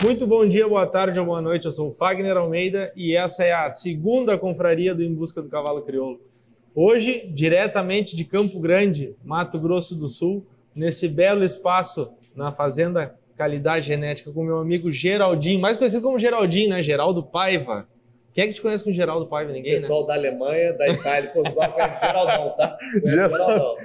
Muito bom dia, boa tarde ou boa noite. Eu sou o Fagner Almeida e essa é a segunda confraria do Em Busca do Cavalo Crioulo. Hoje, diretamente de Campo Grande, Mato Grosso do Sul, nesse belo espaço na Fazenda Qualidade Genética, com meu amigo Geraldinho, mais conhecido como Geraldinho, né? Geraldo Paiva. Quem é que te conhece com Geraldo Paiva? Ninguém, Pessoal né? da Alemanha, da Itália, Portugal, conhece Geraldão, tá? Conhece Geraldão.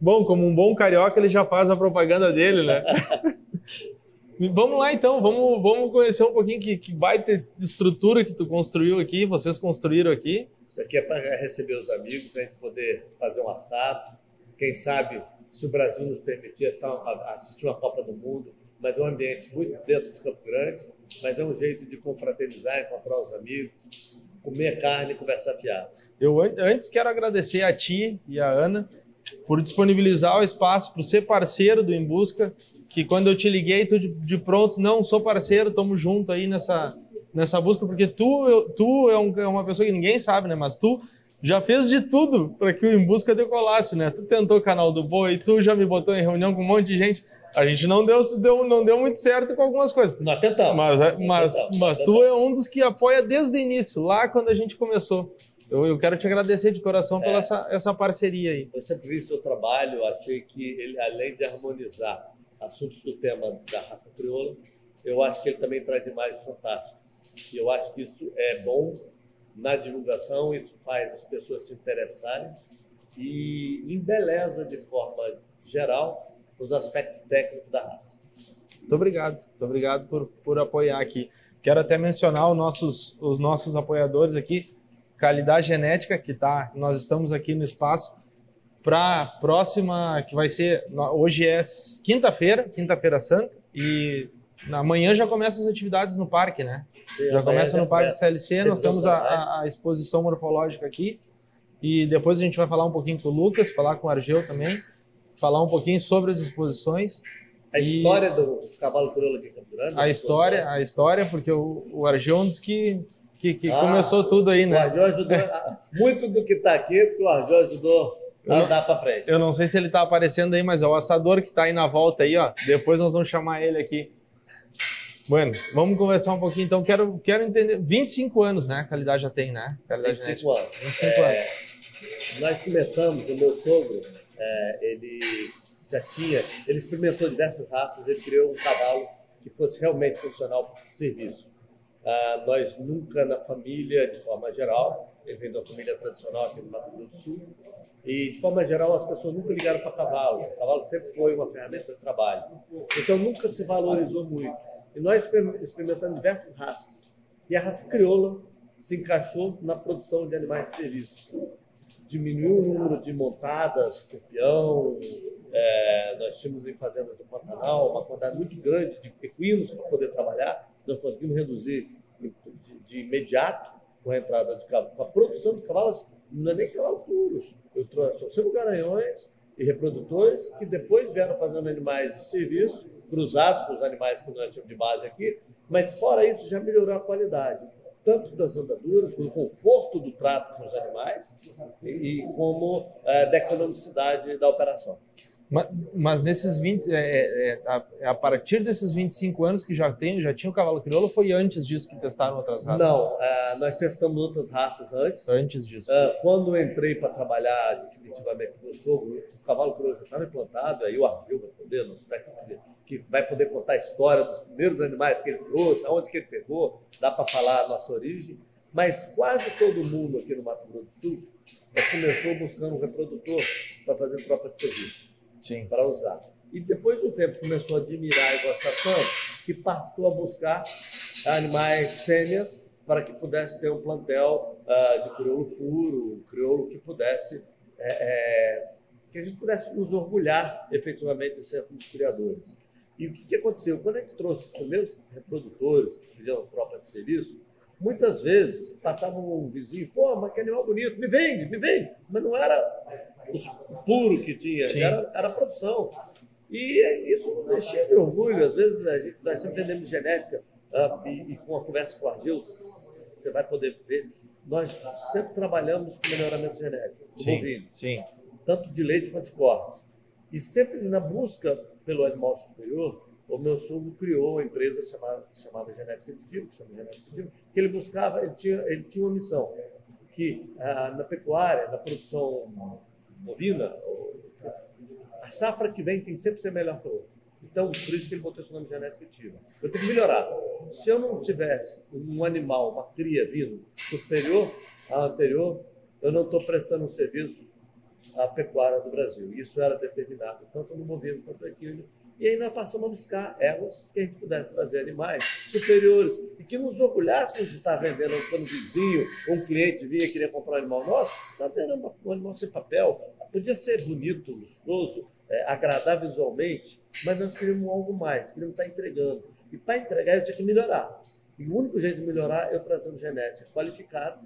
Bom, como um bom carioca, ele já faz a propaganda dele, né? vamos lá então, vamos, vamos conhecer um pouquinho que, que baita estrutura que tu construiu aqui, vocês construíram aqui. Isso aqui é para receber os amigos, a gente poder fazer um assado. Quem sabe, se o Brasil nos permitir assistir uma Copa do Mundo, mas é um ambiente muito dentro de Campo Grande, mas é um jeito de confraternizar, encontrar os amigos, comer carne e conversar fiado. Eu antes quero agradecer a ti e a Ana por disponibilizar o espaço, por ser parceiro do Em Busca, que quando eu te liguei, tu de, de pronto, não, sou parceiro, estamos junto aí nessa, nessa busca, porque tu, eu, tu é, um, é, uma pessoa que ninguém sabe, né? Mas tu já fez de tudo para que o Em Busca decolasse, né? Tu tentou o canal do Boi, tu já me botou em reunião com um monte de gente. A gente não deu, deu, não deu muito certo com algumas coisas. Nós tentamos. Mas, nós mas, tentamos, mas tu é um dos que apoia desde o início, lá quando a gente começou. Eu, eu quero te agradecer de coração pela É. essa, essa parceria aí. Eu sempre vi seu trabalho, achei que ele, além de harmonizar assuntos do tema da raça crioula, eu acho que ele também traz imagens fantásticas. E eu acho que isso é bom na divulgação, isso faz as pessoas se interessarem e embeleza de forma geral os aspectos técnicos da raça. Muito obrigado. Muito obrigado por, por apoiar aqui. Quero até mencionar os nossos, os nossos apoiadores aqui. Qualidade Genética, que tá, nós estamos aqui no espaço para a próxima, que vai ser, hoje é quinta-feira, quinta-feira santa, e amanhã já começa as atividades no parque, né? E Já começa no Parque começa. CLC, nós temos a, a- exposição morfológica aqui, e depois a gente vai falar um pouquinho com o Lucas, falar com o Argeu também, falar um pouquinho sobre as exposições, A E- história do cavalo crioula aqui em Campo Grande. a história, exposições. a história, porque o, o Argeu é um dos que, que, que Ah, começou tudo aí, O né? Arjô ajudou muito do que está aqui, porque o Arjô ajudou andar para frente. Eu não sei se ele tá aparecendo aí, mas é o assador que tá aí na volta aí, ó. Depois nós vamos chamar ele aqui. Bueno, vamos conversar um pouquinho então. Quero, quero entender. 25 anos, né? A qualidade já tem, né? Qualidade 25 anos. genética. 25 É, anos. Nós começamos, o meu sogro, é, ele já tinha, ele experimentou diversas raças, ele criou um cavalo que fosse realmente funcional para o serviço. Ah, nós nunca na família, de forma geral, ele vem de uma família tradicional aqui no Mato Grosso do Sul, e de forma geral as pessoas nunca ligaram para cavalo. O cavalo sempre foi uma ferramenta de trabalho. Então nunca se valorizou muito. E nós exper- experimentamos diversas raças. E a raça crioula se encaixou na produção de animais de serviço diminuiu o número de montadas por peão. É, nós tínhamos em fazendas do Pantanal uma quantidade muito grande de equinos para poder trabalhar. Nós conseguimos reduzir de, de imediato com a entrada de cavalo, com a produção de cavalos, não é nem puros. Eu trouxe sempre garanhões e reprodutores que depois vieram fazendo animais de serviço, cruzados com os animais que nós tínhamos de base aqui, mas fora isso já melhorou a qualidade tanto das andaduras, do conforto do trato com os animais e, como eh, da economicidade da operação. Ma- Mas, nesses 20. É, é, é, a, é a partir desses 25 anos que já tem, já tinha o cavalo crioulo ou foi antes disso que testaram outras raças? Não, eh, nós testamos outras raças antes. Antes disso. Ah, quando eu entrei para trabalhar definitivamente com o meu sogro, o cavalo crioulo já estava implantado, aí o Argil vai poder, nosso técnico, que vai poder contar a história dos primeiros animais que ele trouxe, aonde que ele pegou, dá para falar a nossa origem, mas quase todo mundo aqui no Mato Grosso do Sul começou buscando um reprodutor para fazer tropa de serviço, Para usar. E depois de um tempo começou a admirar e gostar tanto, que passou a buscar animais fêmeas para que pudesse ter um plantel ah, de crioulo puro, um crioulo que pudesse, é, é, que a gente pudesse nos orgulhar efetivamente de sermos criadores. E o que, que aconteceu? Quando a gente trouxe os primeiros reprodutores que fizeram tropa de serviço, muitas vezes passava um vizinho, pô, mas que animal bonito, me vende, me vende. Mas não era o puro que tinha, Sim. era, era a produção. E isso nos enchia de orgulho. Às vezes a gente, nós sempre vendemos genética ah, e, e com a conversa com o Argel, você vai poder ver. Nós sempre trabalhamos com melhoramento genético, do Sim, bovino, sim. tanto de leite quanto de corte. E sempre na busca pelo animal superior, o meu sogro criou uma empresa chamada, chamava Genética Divo, que chama Genética que ele buscava, ele tinha, ele tinha uma missão, que ah, na pecuária, na produção bovina, a safra que vem tem sempre que ser melhor que a outra. Então, por isso que ele botou esse nome genética ativa. Eu tenho que melhorar. Se eu não tivesse um animal, uma cria vindo superior à anterior, eu não estou prestando um serviço à pecuária do Brasil. Isso era determinado tanto no bovino quanto aquilo. E aí nós passamos a buscar éguas que a gente pudesse trazer animais superiores e que nos orgulhássemos de estar vendendo quando um vizinho ou um cliente vinha e queria comprar um animal nosso, está vendendo um animal sem papel. Podia ser bonito, lustroso, é, agradar visualmente, mas nós queríamos algo mais, queríamos estar entregando. E para entregar eu tinha que melhorar. E o único jeito de melhorar é eu trazendo genética qualificada,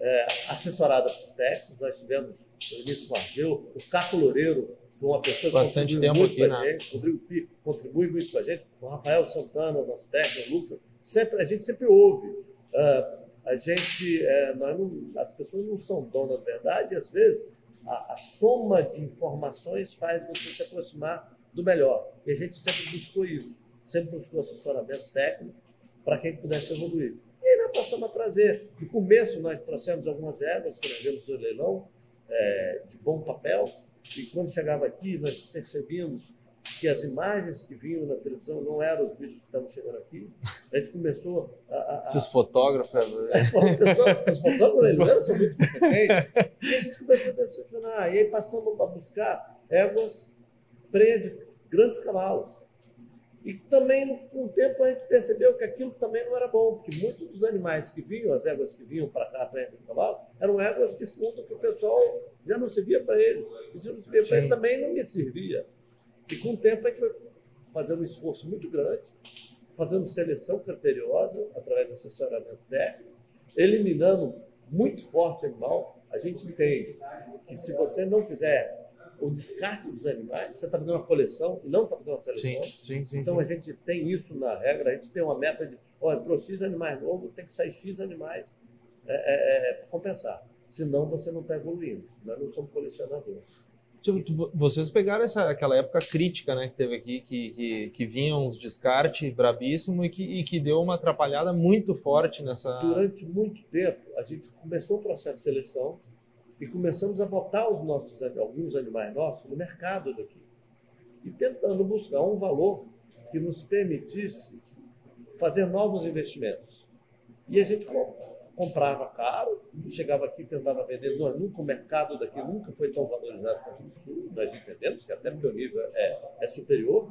é, assessorada por técnicos. Nós tivemos o início com o o Caco Loureiro, foi uma pessoa que Bastante tempo muito aqui, com a né? gente. Rodrigo Pi contribui muito com a gente. O Rafael Santana, nosso técnico, o Lucas. Sempre, a gente sempre ouve. Uh, a gente, é, nós não, as pessoas não são donas da verdade, às vezes a, a soma de informações faz você se aproximar do melhor. E a gente sempre buscou isso, sempre buscou assessoramento técnico para quem pudesse evoluir. E aí nós passamos a trazer. No começo nós trouxemos algumas éguas que nós vimos no leilão, é, de bom papel, e quando chegava aqui nós percebíamos que as imagens que vinham na televisão não eram os bichos que estavam chegando aqui. A gente começou a. a, a... Esses fotógrafos. É, os fotógrafos leiloeiros são muito competentes. E a gente começou a decepcionar. E aí passamos a buscar éguas de grandes cavalos. E também, com o tempo, a gente percebeu que aquilo também não era bom, porque muitos dos animais que vinham, as éguas que vinham para cá, para de cavalo, eram éguas de fundo que o pessoal já não servia para eles. E se não servia para eles, também não me servia. E com o tempo a gente foi fazendo um esforço muito grande, fazendo seleção criteriosa através do assessoramento técnico, eliminando muito forte animal. A gente entende que se você não fizer o descarte dos animais, você está fazendo uma coleção e não está fazendo uma seleção. Sim, sim, sim, então a gente tem isso na regra, a gente tem uma meta de, ó, entrou X animais novos, tem que sair X animais é, é, é, para compensar. Senão você não está evoluindo. Nós não somos colecionadores. Tipo, vocês pegaram essa, aquela época crítica né, que teve aqui, que, que, que vinham uns descarte brabíssimo e que, e que deu uma atrapalhada muito forte nessa. Durante muito tempo, a gente começou o processo de seleção e começamos a botar os nossos, alguns animais nossos no mercado daqui. E tentando buscar um valor que nos permitisse fazer novos investimentos. E a gente comprava caro, chegava aqui tentava vender. Nós, nunca o mercado daqui nunca foi tão valorizado quanto no sul, nós entendemos que até porque o nível é, é superior.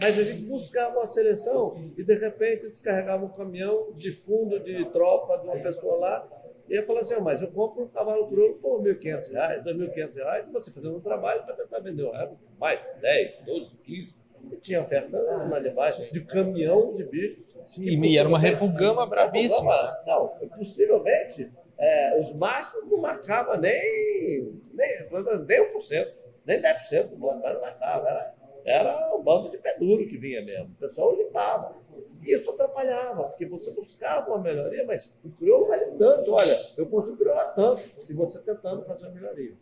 Mas a gente buscava uma seleção e de repente descarregava um caminhão de fundo de tropa de uma pessoa lá. E ia falar assim: ah, mas eu compro um cavalo crioulo por R$ 1.500, R$ 2.500 e você fazendo um trabalho para tentar vender um mais 10, 12, 15 tinha oferta na animais de caminhão de bichos. Sim, e era uma refugama bravíssima. Não, possivelmente é, os machos não marcavam nem, nem, nem 1%, nem 10% do não marcava. Era, era um bando de pé duro que vinha mesmo. O pessoal limpava. Isso atrapalhava, porque você buscava uma melhoria, mas o crioulo vale tanto. Olha, eu consigo criolar tanto, e você tentando fazer uma melhoria.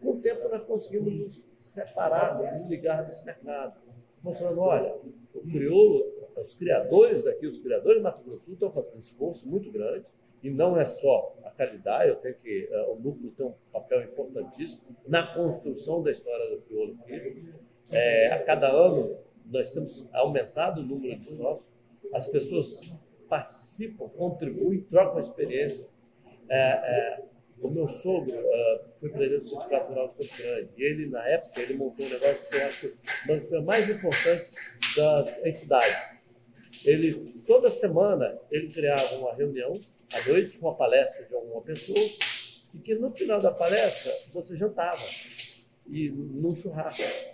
Com o tempo, nós conseguimos nos separar, desligar desse mercado mostrando, olha, o crioulo, os criadores daqui, os criadores de Mato Grosso Sul estão fazendo um esforço muito grande, e não é só a qualidade, eu tenho que, uh, o núcleo tem um papel importantíssimo na construção da história do crioulo aqui. É, a cada ano nós temos aumentado o número de sócios, as pessoas participam, contribuem, trocam experiência. É, é, o meu sogro uh, foi presidente do Sindicato Rural de Campo Grande. E ele, na época, ele montou um negócio que eu acho uma das mais importantes das entidades. Eles, toda semana, ele criava uma reunião à noite, uma palestra de alguma pessoa, e que no final da palestra você jantava e num churrasco.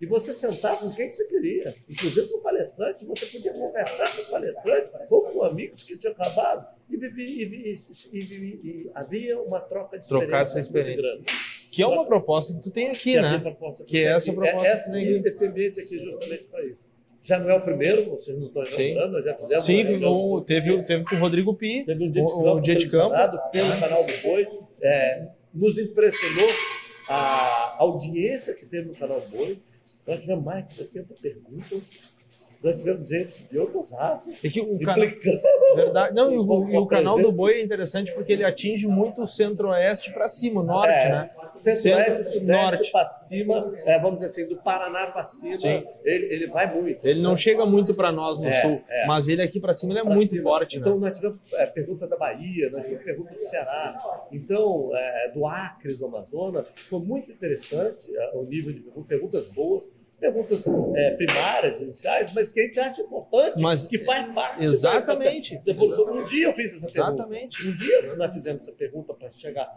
E você sentava com quem você queria, inclusive com o palestrante, você podia conversar com o palestrante ou com amigos que tinham acabado e, e, e, e havia uma troca de Trocar essa experiência. Que é uma proposta que tu tem aqui, que né? É que é essa proposta. É, essa, esse ambiente aqui justamente para isso. Já não é o primeiro, vocês não estão lembrando, nós já fizemos. Sim, um, teve, teve com o Rodrigo Pi, teve um dia de campo, um dia de campo. pelo canal do Boi. É, nos impressionou a audiência que teve no canal do Boi nós tivemos mais de 60 perguntas nós tivemos gente de outras raças. É que o canal, verdade, não, e o, e o canal do boi é interessante porque ele atinge muito o centro-oeste para cima, o norte, é, né? Centro-oeste, sudeste para cima, é, vamos dizer assim, do Paraná para cima, ele, ele vai muito. Ele não chega muito para nós no é, sul, é. mas ele aqui para cima ele é pra muito cima. forte. Então né? nós tivemos é, pergunta da Bahia, nós tivemos pergunta do Ceará, então do Acre, do Amazonas, foi muito interessante o nível de perguntas boas perguntas é, primárias, iniciais, mas que a gente acha importante, mas, que faz parte. Exatamente. Da, da, um dia eu fiz essa pergunta. Exatamente. Um dia nós fizemos essa pergunta para chegar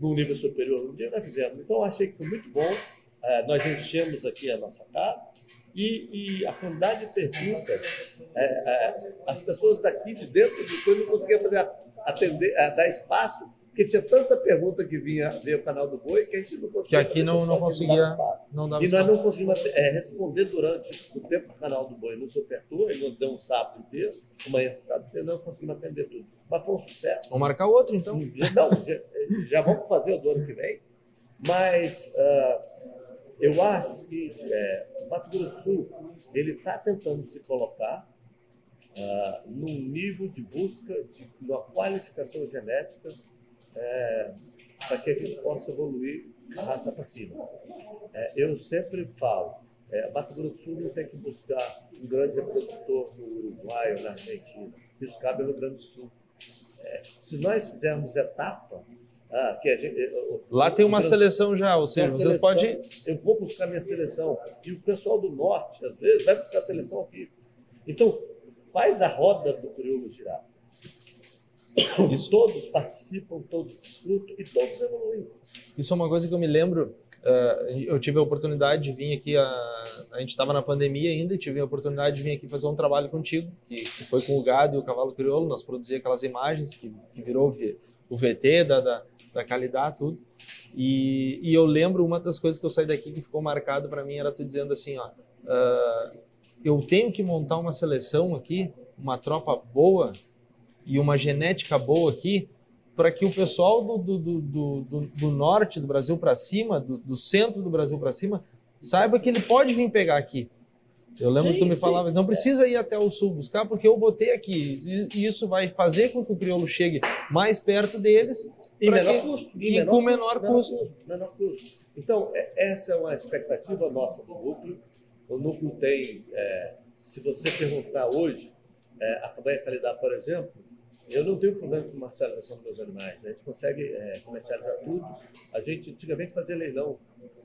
num nível superior. Um dia nós fizemos. Então eu achei que foi muito bom. É, nós enchemos aqui a nossa casa. E, e a quantidade de perguntas, é, é as pessoas daqui de dentro do coisa não conseguiam fazer atender, dar espaço porque tinha tanta pergunta que vinha ver o canal do Boi que a gente não conseguia. Que aqui não, não conseguia. Não dava e nós não conseguimos é, responder durante o tempo do canal do Boi. Nos ofertou, ele nos deu um sábado inteiro, uma entrada inteira, não conseguimos atender tudo. Mas foi um sucesso. Vamos marcar outro, então? Não, já, já vamos fazer o do ano que vem. Mas uh, eu acho o seguinte: é, o Mato Grosso do Sul ele está tentando se colocar uh, num nível de busca de uma qualificação genética é, para que a gente possa evoluir a raça para cima. É, eu sempre falo, é, Mato Grosso do Sul não tem que buscar um grande reprodutor no Uruguai ou na Argentina. Isso cabe ao Rio Grande do Sul. É, se nós fizermos etapa, ah, que a gente, Lá tem uma seleção já, ou seja, você pode. Eu vou buscar minha seleção. E o pessoal do norte, às vezes, vai buscar a seleção aqui. Então, faz a roda do crioulo girar. Isso. Todos participam, todos desfrutam e todos evoluem. Isso é uma coisa que eu me lembro. Uh, eu tive a oportunidade de vir aqui, a, a gente estava na pandemia ainda, e tive a oportunidade de vir aqui fazer um trabalho contigo, que, que foi com o gado e o cavalo crioulo, nós produzimos aquelas imagens que, que virou o VT da, da, da qualidade, tudo. E, e, eu lembro uma das coisas que eu saí daqui que ficou marcado para mim era tu dizendo assim, ó, uh, eu tenho que montar uma seleção aqui, uma tropa boa e uma genética boa aqui para que o pessoal do, do, do, do, do norte do Brasil para cima, do, do, centro do Brasil para cima, saiba que ele pode vir pegar aqui. Eu lembro sim, que tu me falava, não precisa ir até o sul buscar, porque eu botei aqui. E isso vai fazer com que o crioulo chegue mais perto deles. E menor que, custo. E, menor com menor, custo. custo. Menor custo. Então, é, essa é uma expectativa nossa do núcleo. O núcleo tem, é, se você perguntar hoje, é, a campanha qualidade, por exemplo, eu não tenho problema com comercialização dos animais. A gente consegue é, comercializar tudo. A gente antigamente fazia leilão.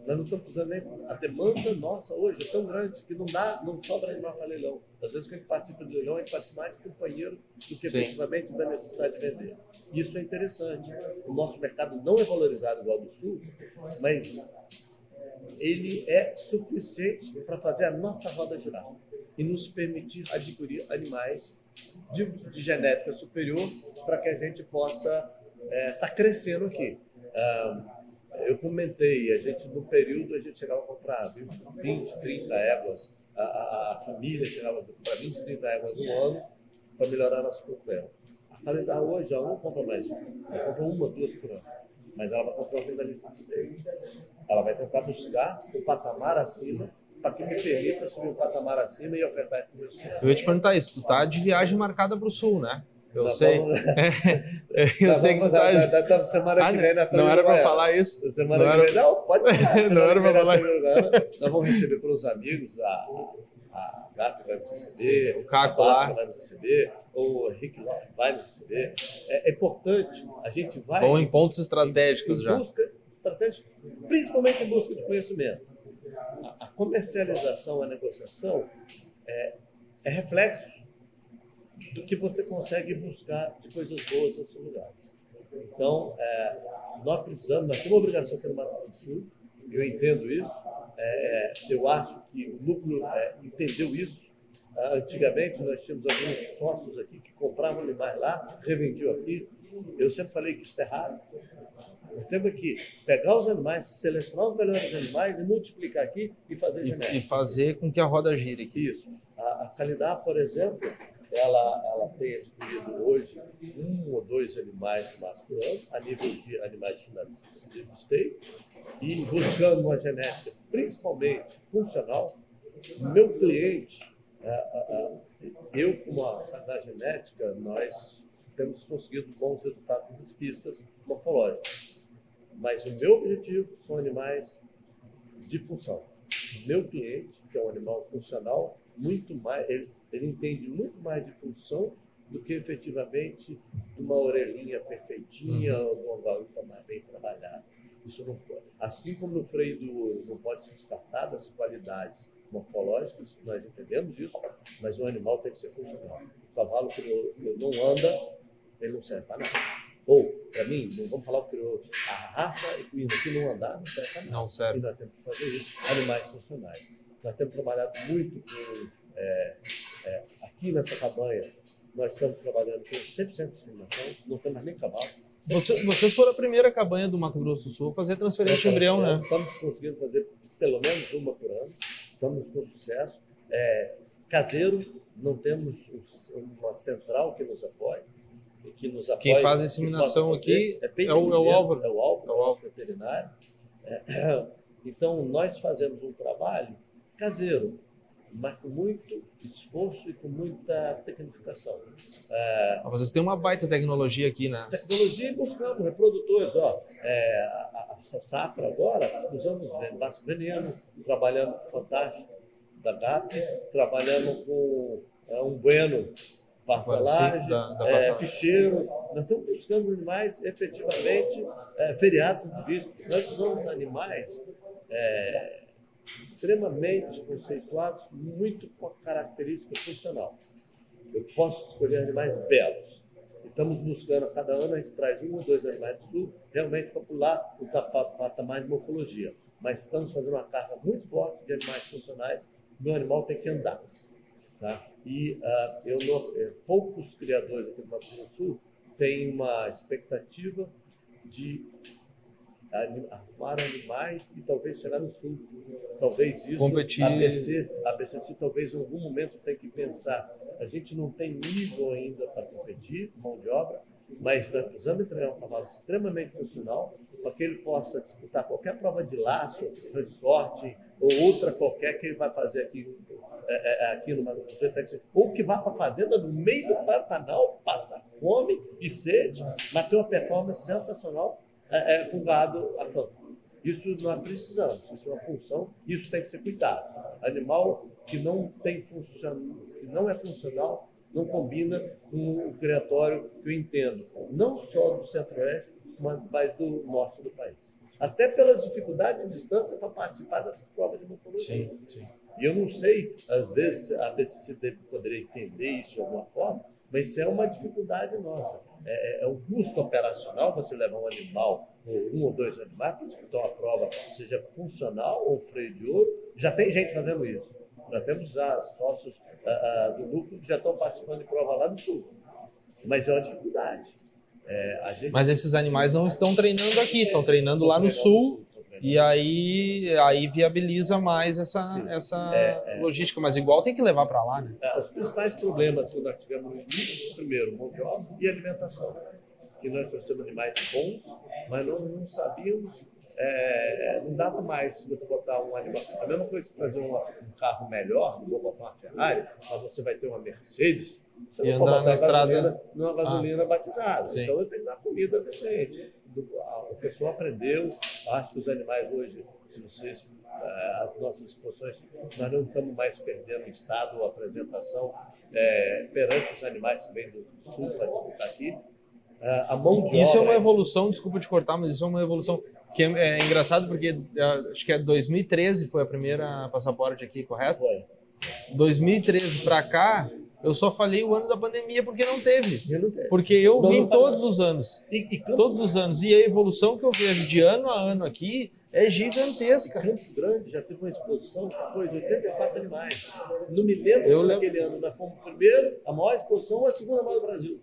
Nós não estamos usando nem a demanda nossa hoje é tão grande que não dá, não sobra animal para leilão. Às vezes quando a gente participa do leilão, a gente participa mais de companheiro do que efetivamente da necessidade de vender. Isso é interessante. O nosso mercado não é valorizado igual ao do Sul, mas ele é suficiente para fazer a nossa roda girar e nos permitir adquirir animais de, de genética superior para que a gente possa estar é, tá crescendo aqui. Ah, eu comentei, a gente no período a gente chegava a comprar 20, 30 éguas, a, a, a família chegava a comprar 20, 30 éguas no ano para melhorar nosso cortel. A calendário hoje ela não compra mais ela compra uma, duas por ano. Mas ela vai comprar uma vendalista de esteio. Ela vai tentar buscar um patamar acima para que me permita subir um patamar acima e ofertar isso para o meu clientes. Eu ia te perguntar isso, tu tá de viagem marcada para o sul, né? Eu sei. Vamos... eu sei que tu tá... semana ah, que vem na Não era para falar isso. Semana não que vem, não, pode falar. não era para falar. Nós vamos receber para os amigos a, a GAP vai nos receber, o Caco a Basca vai nos receber, o Rick Loff vai nos receber. É, é importante, a gente vai... Vão em pontos estratégicos em, já. busca estratégica, principalmente em busca de conhecimento a comercialização, a negociação é, é, reflexo do que você consegue buscar de coisas boas nos seus lugares. Então, é, nós precisamos, nós temos uma obrigação aqui no Mato Grosso do Sul, eu entendo isso, é, eu acho que o núcleo é, entendeu isso. Ah, antigamente, nós tínhamos alguns sócios aqui que compravam animais lá, revendiam aqui. Eu sempre falei que isso é errado. Nós temos que pegar os animais, selecionar os melhores animais e multiplicar aqui e fazer genética. E fazer com que a roda gire aqui. Isso. A, a Calidar, por exemplo, ela, ela tem adquirido hoje um ou dois animais masculinos a nível de animais de finalização de esteio e buscando uma genética principalmente funcional. Meu cliente, eu, como a, da genética, nós temos conseguido bons resultados nessas pistas morfológicas. Mas o meu objetivo são animais de função. O meu cliente, que é um animal funcional, muito mais, ele, ele entende muito mais de função do que efetivamente uma orelhinha perfeitinha uhum. ou de uma gaúpa mais bem trabalhada. Isso não pode. Assim como no freio do ouro não pode ser descartado as qualidades morfológicas, nós entendemos isso, mas o animal tem que ser funcional. O cavalo que não anda, ele não serve para nada. Ou, para mim, vamos falar o crioulo, a raça equina que não andar não serve para nada. Não serve. E nós temos que fazer isso, animais funcionais. Nós temos trabalhado muito com, é, é, aqui nessa cabanha, nós estamos trabalhando com 100% de inseminação, não temos nem cavalo. Você, vocês foram a primeira cabanha do Mato Grosso do Sul a fazer transferência de embrião, né? Estamos conseguindo fazer pelo menos uma por ano, estamos com sucesso. É, caseiro, não temos uma central que nos apoie. Que nos apoie Quem faz a inseminação aqui é, é, o, é o Álvaro. É o Álvaro, é o Álvaro. veterinário. É, então, nós fazemos um trabalho caseiro mas com muito esforço e com muita tecnificação. É, Vocês têm uma baita tecnologia aqui, né? Tecnologia e buscamos reprodutores. Ó, é, a, essa safra agora, usamos Vasco Veneno, trabalhando com Fantástico da GAP, trabalhando com é, um Bueno Pastelagem, da, da é, Ficheiro. Nós estamos buscando animais efetivamente é, feriados indivíduos. Nós usamos animais é, extremamente conceituados, muito com a característica funcional. Eu posso escolher animais belos. Estamos buscando, a cada ano a gente traz um ou dois animais do sul, realmente para pular o patamar de morfologia. Mas estamos fazendo uma carga muito forte de animais funcionais. Meu animal tem que andar. Tá? E uh, eu não, é, poucos criadores aqui do Mato Grosso do Sul têm uma expectativa de arrumar animais e talvez chegar no sul. Talvez isso, Competir. a BC, a BCC talvez em algum momento tenha que pensar, a gente não tem nível ainda para competir, mão de obra, mas nós precisamos entregar um cavalo extremamente funcional para que ele possa disputar qualquer prova de laço, de sorte ou outra qualquer que ele vai fazer aqui, é, é, aqui no Mato Grosso, ou que vá para a fazenda no meio do Pantanal, passar fome e sede, mas ter uma performance sensacional é, é, com gado a campo. Isso nós precisamos, isso é uma função, isso tem que ser cuidado. Animal que não tem função, que não é funcional, não combina com o criatório que eu entendo, não só do centro-oeste, mas do norte do país. Até pelas dificuldades de distância para participar dessas provas de morfologia. Sim, sim. E eu não sei, às vezes a BCC poderia entender isso de alguma forma, mas isso é uma dificuldade nossa. É, é, é um custo operacional você levar um animal, ou um ou dois animais, para disputar uma prova, seja funcional ou freio de ouro. Já tem gente fazendo isso. Nós temos já sócios uh, uh, do núcleo que já estão participando de prova lá no sul. Mas é uma dificuldade. É, gente... Mas esses animais não estão treinando aqui, estão treinando lá no sul e aí, aí viabiliza mais essa, essa é, é. logística, mas igual tem que levar para lá, né? É, os principais problemas que nós tivemos no início, primeiro, mão de obra e alimentação. Que nós trouxemos animais bons, mas não, não sabíamos, é, não dava mais você botar um animal. A mesma coisa se trazer um, um carro melhor, não vou botar uma Ferrari, mas você vai ter uma Mercedes, você e não pode botar gasolina numa gasolina ah, batizada. Sim. Então eu tenho que dar comida decente o pessoal aprendeu. Acho que os animais hoje, se vocês eh, as nossas exposições, nós não estamos mais perdendo estado ou apresentação é, perante os animais que vêm do sul para disputar aqui. Eh, a mão de isso obra, é uma evolução, desculpa te cortar, mas isso é uma evolução que é, é engraçado porque acho que é 2013 foi a primeira passaporte aqui, correto? Foi. 2013 para cá, eu só falei o ano da pandemia porque não teve. Não teve. Porque eu não, vim não todos os anos. E, e. Todos os anos. E a evolução que eu vejo de ano a ano aqui é gigantesca. E Campo Grande já teve uma exposição coisa, 84 animais. Não me lembro eu se lembro... naquele ano nós fomos primeiro, a maior exposição ou a segunda maior do Brasil.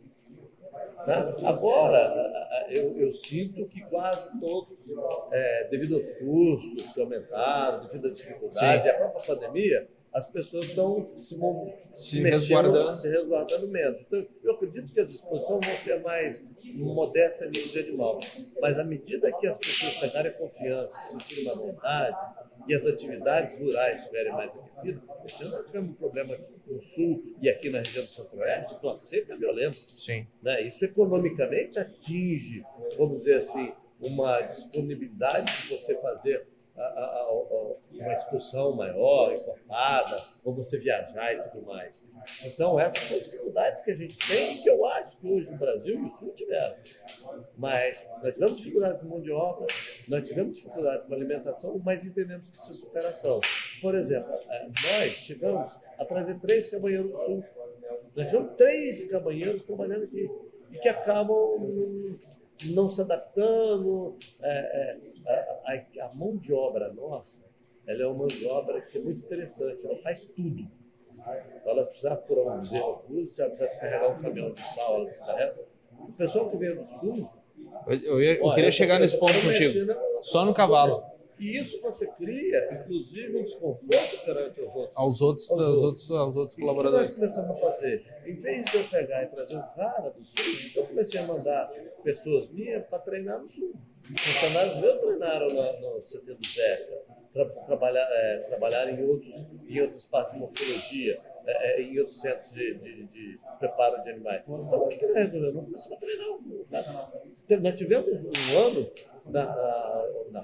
Tá? Agora, eu, eu, sinto que quase todos, é, devido aos custos que aumentaram, devido à dificuldade, Sim. a própria pandemia, as pessoas estão se, se, se mexendo, resguardando. se resguardando menos. Então, eu acredito que as exposições vão ser mais modestas em nível de animal. Mas à medida que as pessoas pegarem confiança, sentirem uma vontade, e as atividades rurais estiverem mais aquecidas, esse ano nós tivemos um problema no sul e aqui na região do centro-oeste, então a seca é violenta. Sim. Né? Isso economicamente atinge, vamos dizer assim, uma disponibilidade de você fazer a, a, a, uma excursão maior, encorpada, ou você viajar e tudo mais. Então, essas são dificuldades que a gente tem e que eu acho que hoje o Brasil e o Sul tiveram. Mas nós tivemos dificuldade com mão de obra, nós tivemos dificuldade com alimentação, mas entendemos que isso é superação. Por exemplo, é, nós chegamos a trazer três caminhoneiros do Sul. Nós tivemos três caminhoneiros trabalhando aqui e que acabam não se adaptando. É, é, a, a, mão de obra nossa, ela é uma mão de obra que é muito interessante, ela faz tudo. Ela precisa por um bezerro cruz, se ela precisar descarregar um caminhão de sal, ela descarrega. O pessoal que vem do sul. Eu, eu, eu olha, queria chegar nesse ponto contigo. Só no cavalo. E isso você cria, inclusive, um desconforto perante os outros. Aos outros, aos, aos outros, aos outros colaboradores. O que nós começamos a fazer? Em vez de eu pegar e trazer um cara do sul, eu comecei a mandar pessoas minhas para treinar no sul. Funcionários meus treinaram no, no CT do Zeca, tra, trabalhar, é, trabalhar em, outros, em outras partes de morfologia, é, é, em outros centros de, de, de, preparo de animais. Então, o que, que nós resolvemos? Nós começamos a treinar. Cara. Nós tivemos um ano na, na, na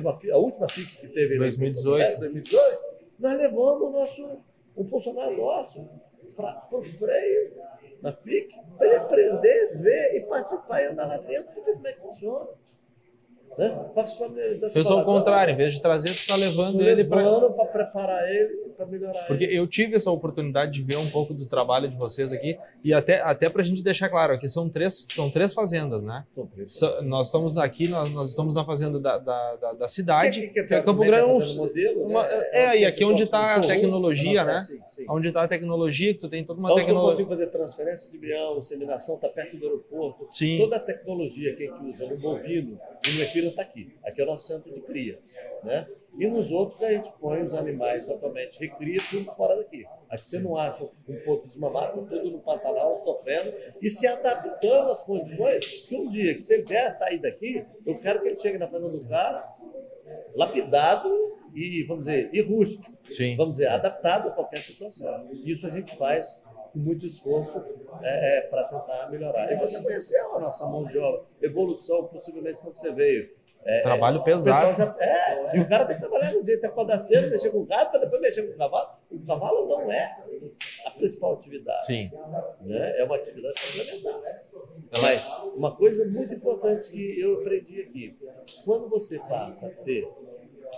uma, a última FIC que teve 2018. Em 2018, nós levamos o nosso, um funcionário nosso para o freio na FIC, para ele aprender, ver e participar e andar lá dentro para ver como é que funciona. Né? Para se familiarizar. Fez ao contrário, em vez de trazer, tu está levando ele para. para preparar ele para melhorar Porque eu tive essa oportunidade de ver um pouco do trabalho de vocês aqui e até, até para a gente deixar claro, aqui são três, são três fazendas, né? São três. So, nós estamos aqui, nós, nós estamos na fazenda da, da, da, da cidade, que, que, que é Campo Grande. Um, modelo, uma, né? É, é, e aqui onde está a tecnologia, né? Sim, sim. Onde está a tecnologia, que tu tem toda uma onde tecnologia. eu consigo fazer transferência de embrião, inseminação, está perto do aeroporto. Sim. Toda a tecnologia que a gente usa no bovino e no equino está aqui. Aqui é o nosso centro de cria. Né? E nos outros a gente põe os animais totalmente recria tudo fora daqui. Aqui você não acha um ponto desmamado, tudo no Pantanal, sofrendo e se adaptando às condições que um dia que você vier sair daqui, eu quero que ele chegue na fazenda do cara lapidado e, vamos dizer, e rústico. Sim. Vamos dizer, adaptado a qualquer situação. Isso a gente faz com muito esforço é, é, para tentar melhorar. E você conheceu a nossa mão de obra, evolução, possivelmente quando você veio. É, Trabalho pesado. Já, é, e o cara tem que trabalhar no dia, até acordar cedo, mexer com o gado, para depois mexer com o cavalo. O cavalo não é a principal atividade. Sim. Né? É uma atividade complementar. Mas uma coisa muito importante que eu aprendi aqui: quando você passa a ter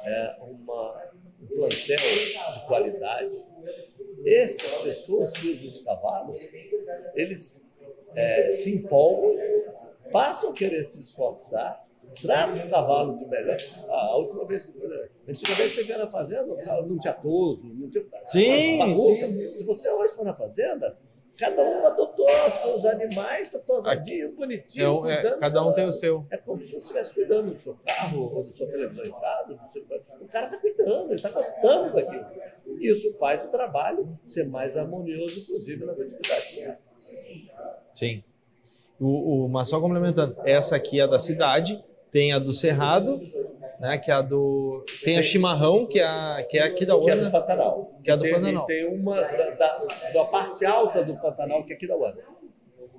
é, uma, um plantel de qualidade, essas pessoas que usam os cavalos, eles é, se empolgam, passam a querer se esforçar trata o cavalo de melhor. A última vez antigamente você via na fazenda, não tinha toso, não tinha sim, bagunça. Sim. Se você hoje for na fazenda, cada um adotou os animais, está tosadinho, bonitinho. É, é, cada um tem o seu. É como se você estivesse cuidando do seu carro, ou da sua televisão em casa. Seu... O cara está cuidando, ele está gostando daquilo. Isso faz o trabalho ser mais harmonioso, inclusive nas atividades. Sim. O, o, mas só complementando, essa aqui é da cidade, tem a do Cerrado, né, que é a do tem a Chimarrão, que é a, que é aqui da Uana, que é do Pantanal. Que é do tem, Pantanal. tem uma da, da, da, parte alta do Pantanal, que é aqui da Uana.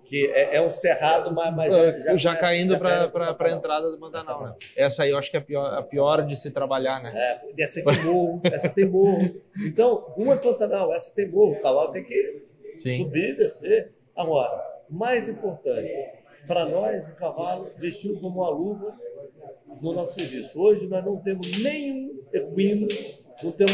Que é, é um cerrado, mas, mas já, já, já caindo para a entrada do Pantanal, né? Essa aí eu acho que é a pior, a pior de se trabalhar, né? É, essa tem morro, essa tem morro. Então, uma é Pantanal, essa tem morro, o cavalo tem que Sim. subir, descer. Agora, mais importante, para nós, o cavalo vestiu como uma luva no nosso serviço. Hoje nós não temos nenhum equino, não temos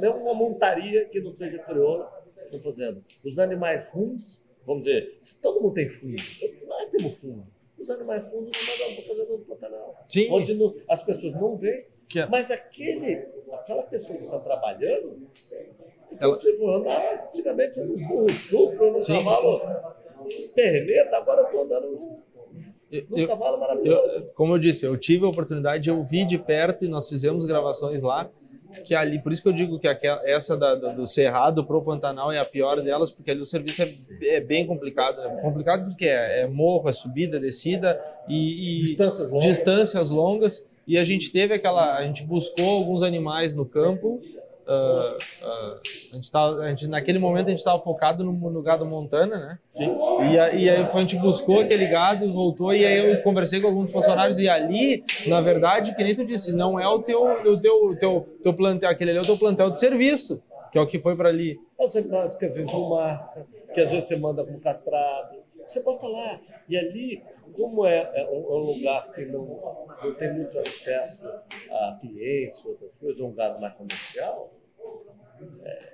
nenhuma montaria que não seja crioula na fazenda. Os animais ruins, vamos dizer, se todo mundo tem fundo, nós temos fundo. Os animais fundos não mandam para fazenda do Pantanal. Sim. Onde não, as pessoas não veem, é. mas aquele, aquela pessoa que está trabalhando, Ela... tipo, andava antigamente no burro chucro, no Sim. cavalo perneta, agora eu estou andando no, no eu, cavalo maravilhoso. Eu, como eu disse, eu tive a oportunidade, eu vi de perto e nós fizemos gravações lá, que ali, por isso que eu digo que aquela, essa da, do, do Cerrado pro Pantanal é a pior delas, porque ali o serviço é, é bem complicado. É complicado porque é, é morro, é subida, descida e, e distâncias longas. distâncias longas e a gente teve aquela, a gente buscou alguns animais no campo. Uh, uh, a gente tava, a gente, naquele momento a gente estava focado no, no, gado Montana, né? Sim. E, a, e aí a gente buscou aquele gado, voltou e aí eu conversei com alguns funcionários e ali, na verdade, que nem tu disse, não é o teu, o teu, teu, teu plantel, aquele ali é o teu plantel de serviço, que é o que foi para ali. Pode, que às vezes não marca, que às vezes você manda como castrado, você bota lá e ali como é, é, um, é, um, lugar que não, não tem muito acesso a clientes, outras coisas, é um gado mais comercial, é,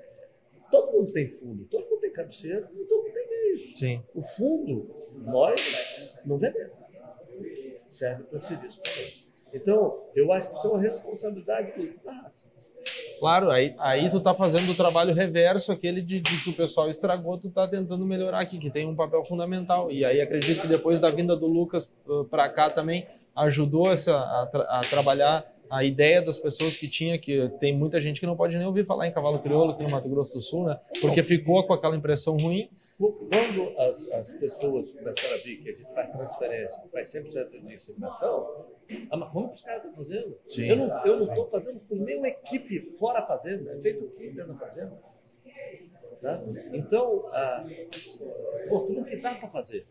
todo mundo tem fundo, todo mundo tem cabeceira, todo mundo tem meio. Sim. O fundo, nós não vendemos. Serve para serviço. Então, eu acho que isso é uma responsabilidade da raça. Claro, aí, aí tu tá fazendo o trabalho reverso, aquele de, de, que o pessoal estragou, tu tá tentando melhorar aqui, que tem um papel fundamental. E aí acredito que depois da vinda do Lucas uh, para cá também ajudou essa, a, a, trabalhar a ideia das pessoas que tinha, que tem muita gente que não pode nem ouvir falar em cavalo crioulo aqui no Mato Grosso do Sul, né? Porque ficou com aquela impressão ruim. Quando as, as pessoas começaram a ver que a gente faz transferência, faz 100% de inseminação, mas como que os caras estão fazendo? Sim. Eu não estou fazendo com nenhuma equipe fora a fazenda. É feito o quê dentro da fazenda? Tá? Então, ah, mostrando que dá para fazer.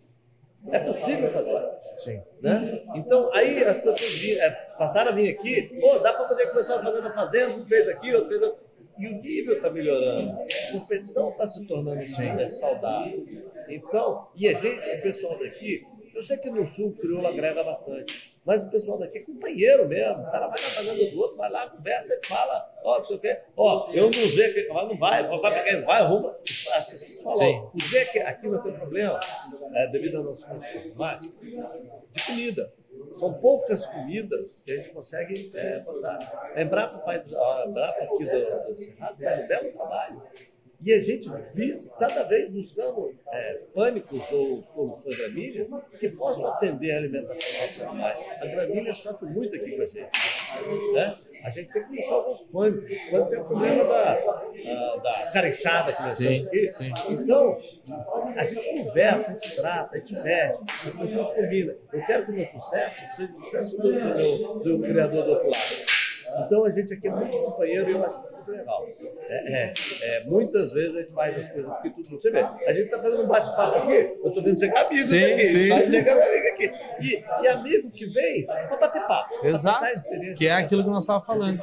É possível fazer. Sim. Né? Então, aí as pessoas vi, é, passaram a vir aqui, pô, dá para fazer, começaram a fazer na fazenda, um fez aqui, outro fez E o nível está melhorando. A competição está se tornando Sim. saudável. Então, e a gente, o pessoal daqui, eu sei que no sul o crioulo agrega bastante. Mas o pessoal daqui é companheiro mesmo. O cara vai na fazenda do outro, vai lá, conversa e fala, ó, oh, não sei o quê. Ó, oh, eu não usei aquele cavalo, não vai, vai para quem vai, arruma. As pessoas falam, usei aqui, aqui não tem problema, é, devido às nossas condições climáticas, de comida. São poucas comidas que a gente consegue é, botar. A Embrapa faz, a Embrapa aqui do, do Cerrado faz um belo trabalho. E a gente diz, cada vez buscando é, pânicos ou soluções gramíneas que possam atender a alimentação nossos animais. A gramínea sofre muito aqui com a gente. Né? A gente tem que buscar alguns pânicos. Quando tem o problema da, a, da carechada que nós temos aqui. Sim. Então, a gente conversa, a gente trata, a gente mexe, as pessoas combinam. Eu quero que o meu sucesso seja o sucesso do, do, do criador do outro lado. Então a gente aqui é muito companheiro e eu acho muito legal. É, é, é, muitas vezes a gente faz as coisas porque tudo mundo. Você vê, a gente está fazendo um bate-papo aqui, eu estou vendo chegar amigos sim, aqui, está chegando amigo aqui. E, e, amigo que vem para bater papo. Exato. Que é aquilo que nós estávamos falando.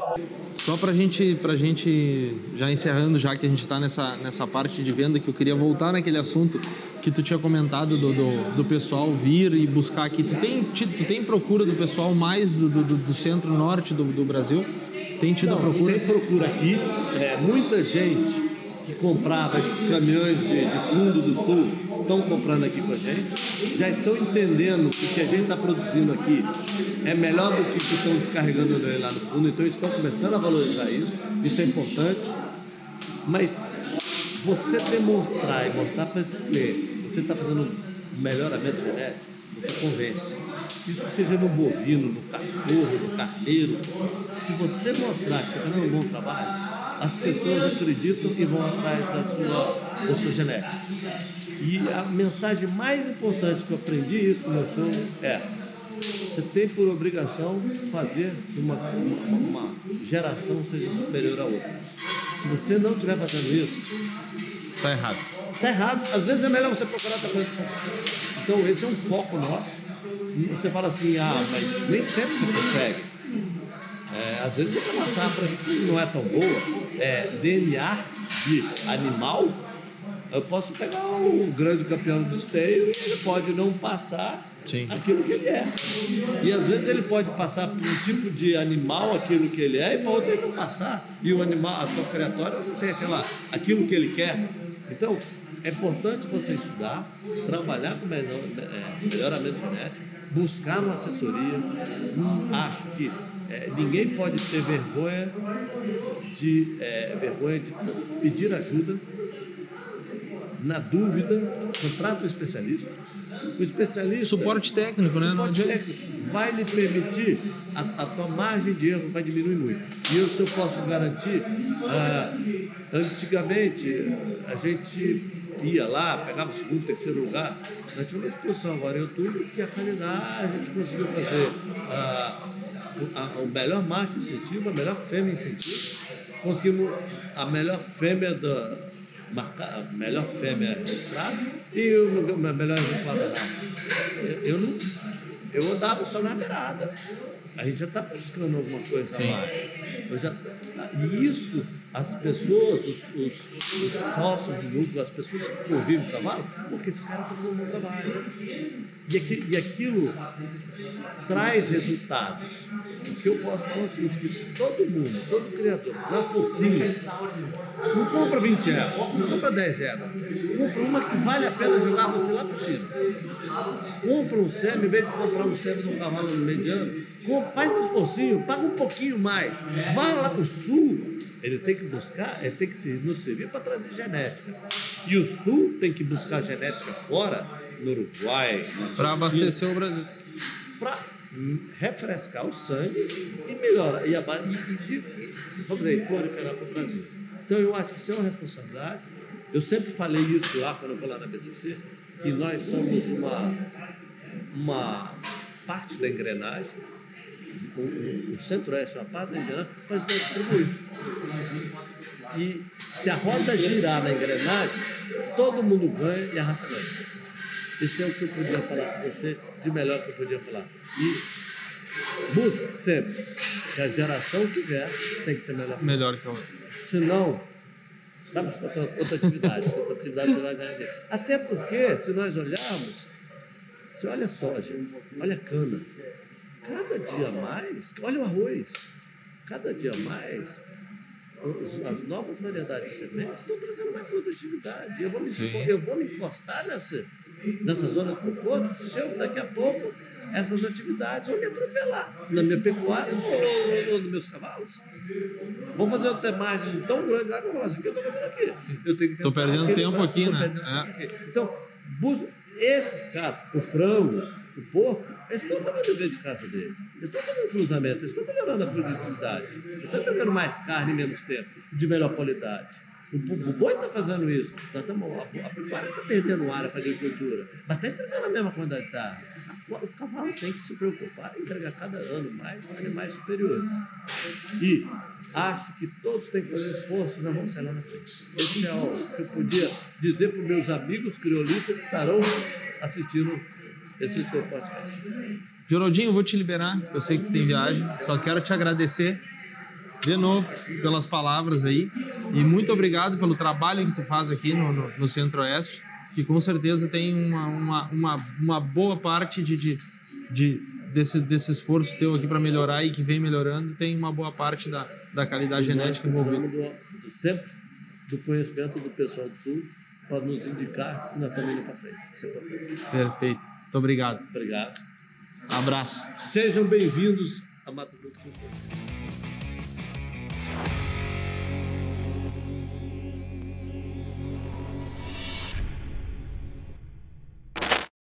Só para gente, a gente, já encerrando, já que a gente está nessa, nessa parte de venda, que eu queria voltar naquele assunto que tu tinha comentado do, do, do pessoal vir e buscar aqui. Tu tem, tu tem procura do pessoal mais do, do, do centro-norte do, do Brasil? Tem tido Não, procura? Tem procura aqui. É, muita gente que comprava esses caminhões de, de fundo do sul estão comprando aqui com a gente, já estão entendendo que o que a gente está produzindo aqui é melhor do que o que estão descarregando lá no fundo, então estão começando a valorizar isso, isso é importante. Mas você demonstrar e mostrar para esses clientes que você está fazendo melhoramento genético, você convence. Isso seja no bovino, no cachorro, no carneiro. Se você mostrar que você está dando um bom trabalho, as pessoas acreditam e vão atrás da sua, da sua genética. E a mensagem mais importante que eu aprendi isso com meu sogro é você tem por obrigação fazer que uma, uma, uma geração seja superior à outra. Se você não estiver fazendo isso, está errado. Está errado. Às vezes é melhor você procurar outra coisa para fazer. Então, esse é um foco nosso. Você fala assim, ah, mas nem sempre você consegue. É, às vezes você tem uma safra que não é tão boa. É, DNA de animal, eu posso pegar um grande campeão de esteio e ele pode não passar Sim. aquilo que ele é. E às vezes ele pode passar por um tipo de animal aquilo que ele é e para outro ele não passar. E o animal, a sua criatória não tem aquela, aquilo que ele quer. Então, é importante você estudar, trabalhar com melhor, é, melhoramento genético, buscar uma assessoria. Acho que é, ninguém pode ter vergonha de, é, vergonha de pedir ajuda. Na dúvida, contrata um especialista o especialista. Suporte técnico, né? Suporte técnico vai lhe permitir, a, a tua margem de erro vai diminuir muito. E se eu posso garantir, ah, antigamente a gente ia lá, pegava o segundo, terceiro lugar. Nós tivemos uma exposição agora em outubro que a qualidade a gente conseguiu fazer. Ah, o, melhor macho incentivo, a melhor fêmea incentivo, conseguimos a melhor fêmea da marcar, a melhor fêmea registrada e o, melhor exemplar da raça. Eu, eu não eu andava só na beirada. A gente já está buscando alguma coisa Sim. a mais. Já, e isso, as pessoas, os, os, os, sócios do núcleo, as pessoas que convivem o cavalo, porque esses caras estão fazendo um trabalho. E, aqui, e aquilo traz resultados. O que eu posso falar é o seguinte, que se todo mundo, todo criador fizer uma porcinha, não compra 20 euros, não compra 10 euros, compra uma que vale a pena jogar você lá para cima. Compra um semi, em vez de comprar um semi de um cavalo no mediano, compra, faz um esforcinho, paga um pouquinho mais. Vá lá para o sul, ele tem que buscar, ele tem que se, nos servir para trazer genética. E o sul tem que buscar genética fora, no Uruguai. Para abastecer o Brasil. Para refrescar o sangue e melhorar, e, e, e, vamos dizer, proliferar para o Brasil. Então eu acho que isso é uma responsabilidade. Eu sempre falei isso lá quando eu vou lá na BCC, que nós somos uma, uma parte da engrenagem, o, o centro-oeste é uma parte da engrenagem, mas nós distribuir. E se a roda girar na engrenagem, todo mundo ganha e a raça ganha. Isso é o que eu podia falar para você de melhor que eu podia falar. E busque sempre que a geração que vier tem que ser melhor. Melhor que a outra. Senão, vai buscar outra atividade. outra atividade você vai ganhar. Até porque, se nós olharmos, você olha a soja, olha a cana. Cada dia mais, olha o arroz. Cada dia mais, as novas variedades de sementes estão trazendo mais produtividade. Eu vou me, eu vou me encostar nessa, nessa zona de conforto se eu daqui a pouco essas atividades vão me atropelar na minha pecuária ou, nos meus cavalos. Vamos fazer uma temagem tão grande lá que eu vou falar assim, o que eu estou fazendo aqui? Eu tenho Estou perdendo tempo aqui, né? É. Aqui. Então, esses caras, o frango, o porco, eles estão fazendo o dever de casa dele. Eles estão fazendo cruzamento, eles estão melhorando a produtividade. Eles estão entregando mais carne em menos tempo, de melhor qualidade. O, o boi está fazendo isso. Nós estamos, a, a pecuária está perdendo área para a agricultura, mas está entregando a mesma quantidade de carne. O cavalo tem que se preocupar em entregar cada ano mais animais superiores. E acho que todos têm que fazer esforço nós vamos sair lá na frente. Esse é o que eu podia dizer para os meus amigos criolistas que estarão assistindo esse teu podcast. Geraldinho, eu vou te liberar, eu sei que tu tem viagem, só quero te agradecer de novo pelas palavras aí e muito obrigado pelo trabalho que tu faz aqui no, no, no Centro-Oeste que com certeza tem uma, uma, uma, uma boa parte de, de, de desse, desse esforço teu aqui para melhorar e que vem melhorando, tem uma boa parte da, da qualidade genética envolvida. Do, do, sempre do conhecimento do pessoal do Sul para nos indicar se nós estamos indo para frente. Isso é Perfeito. Muito obrigado. Obrigado. Abraço. Sejam bem-vindos a Mato Grosso do Sul.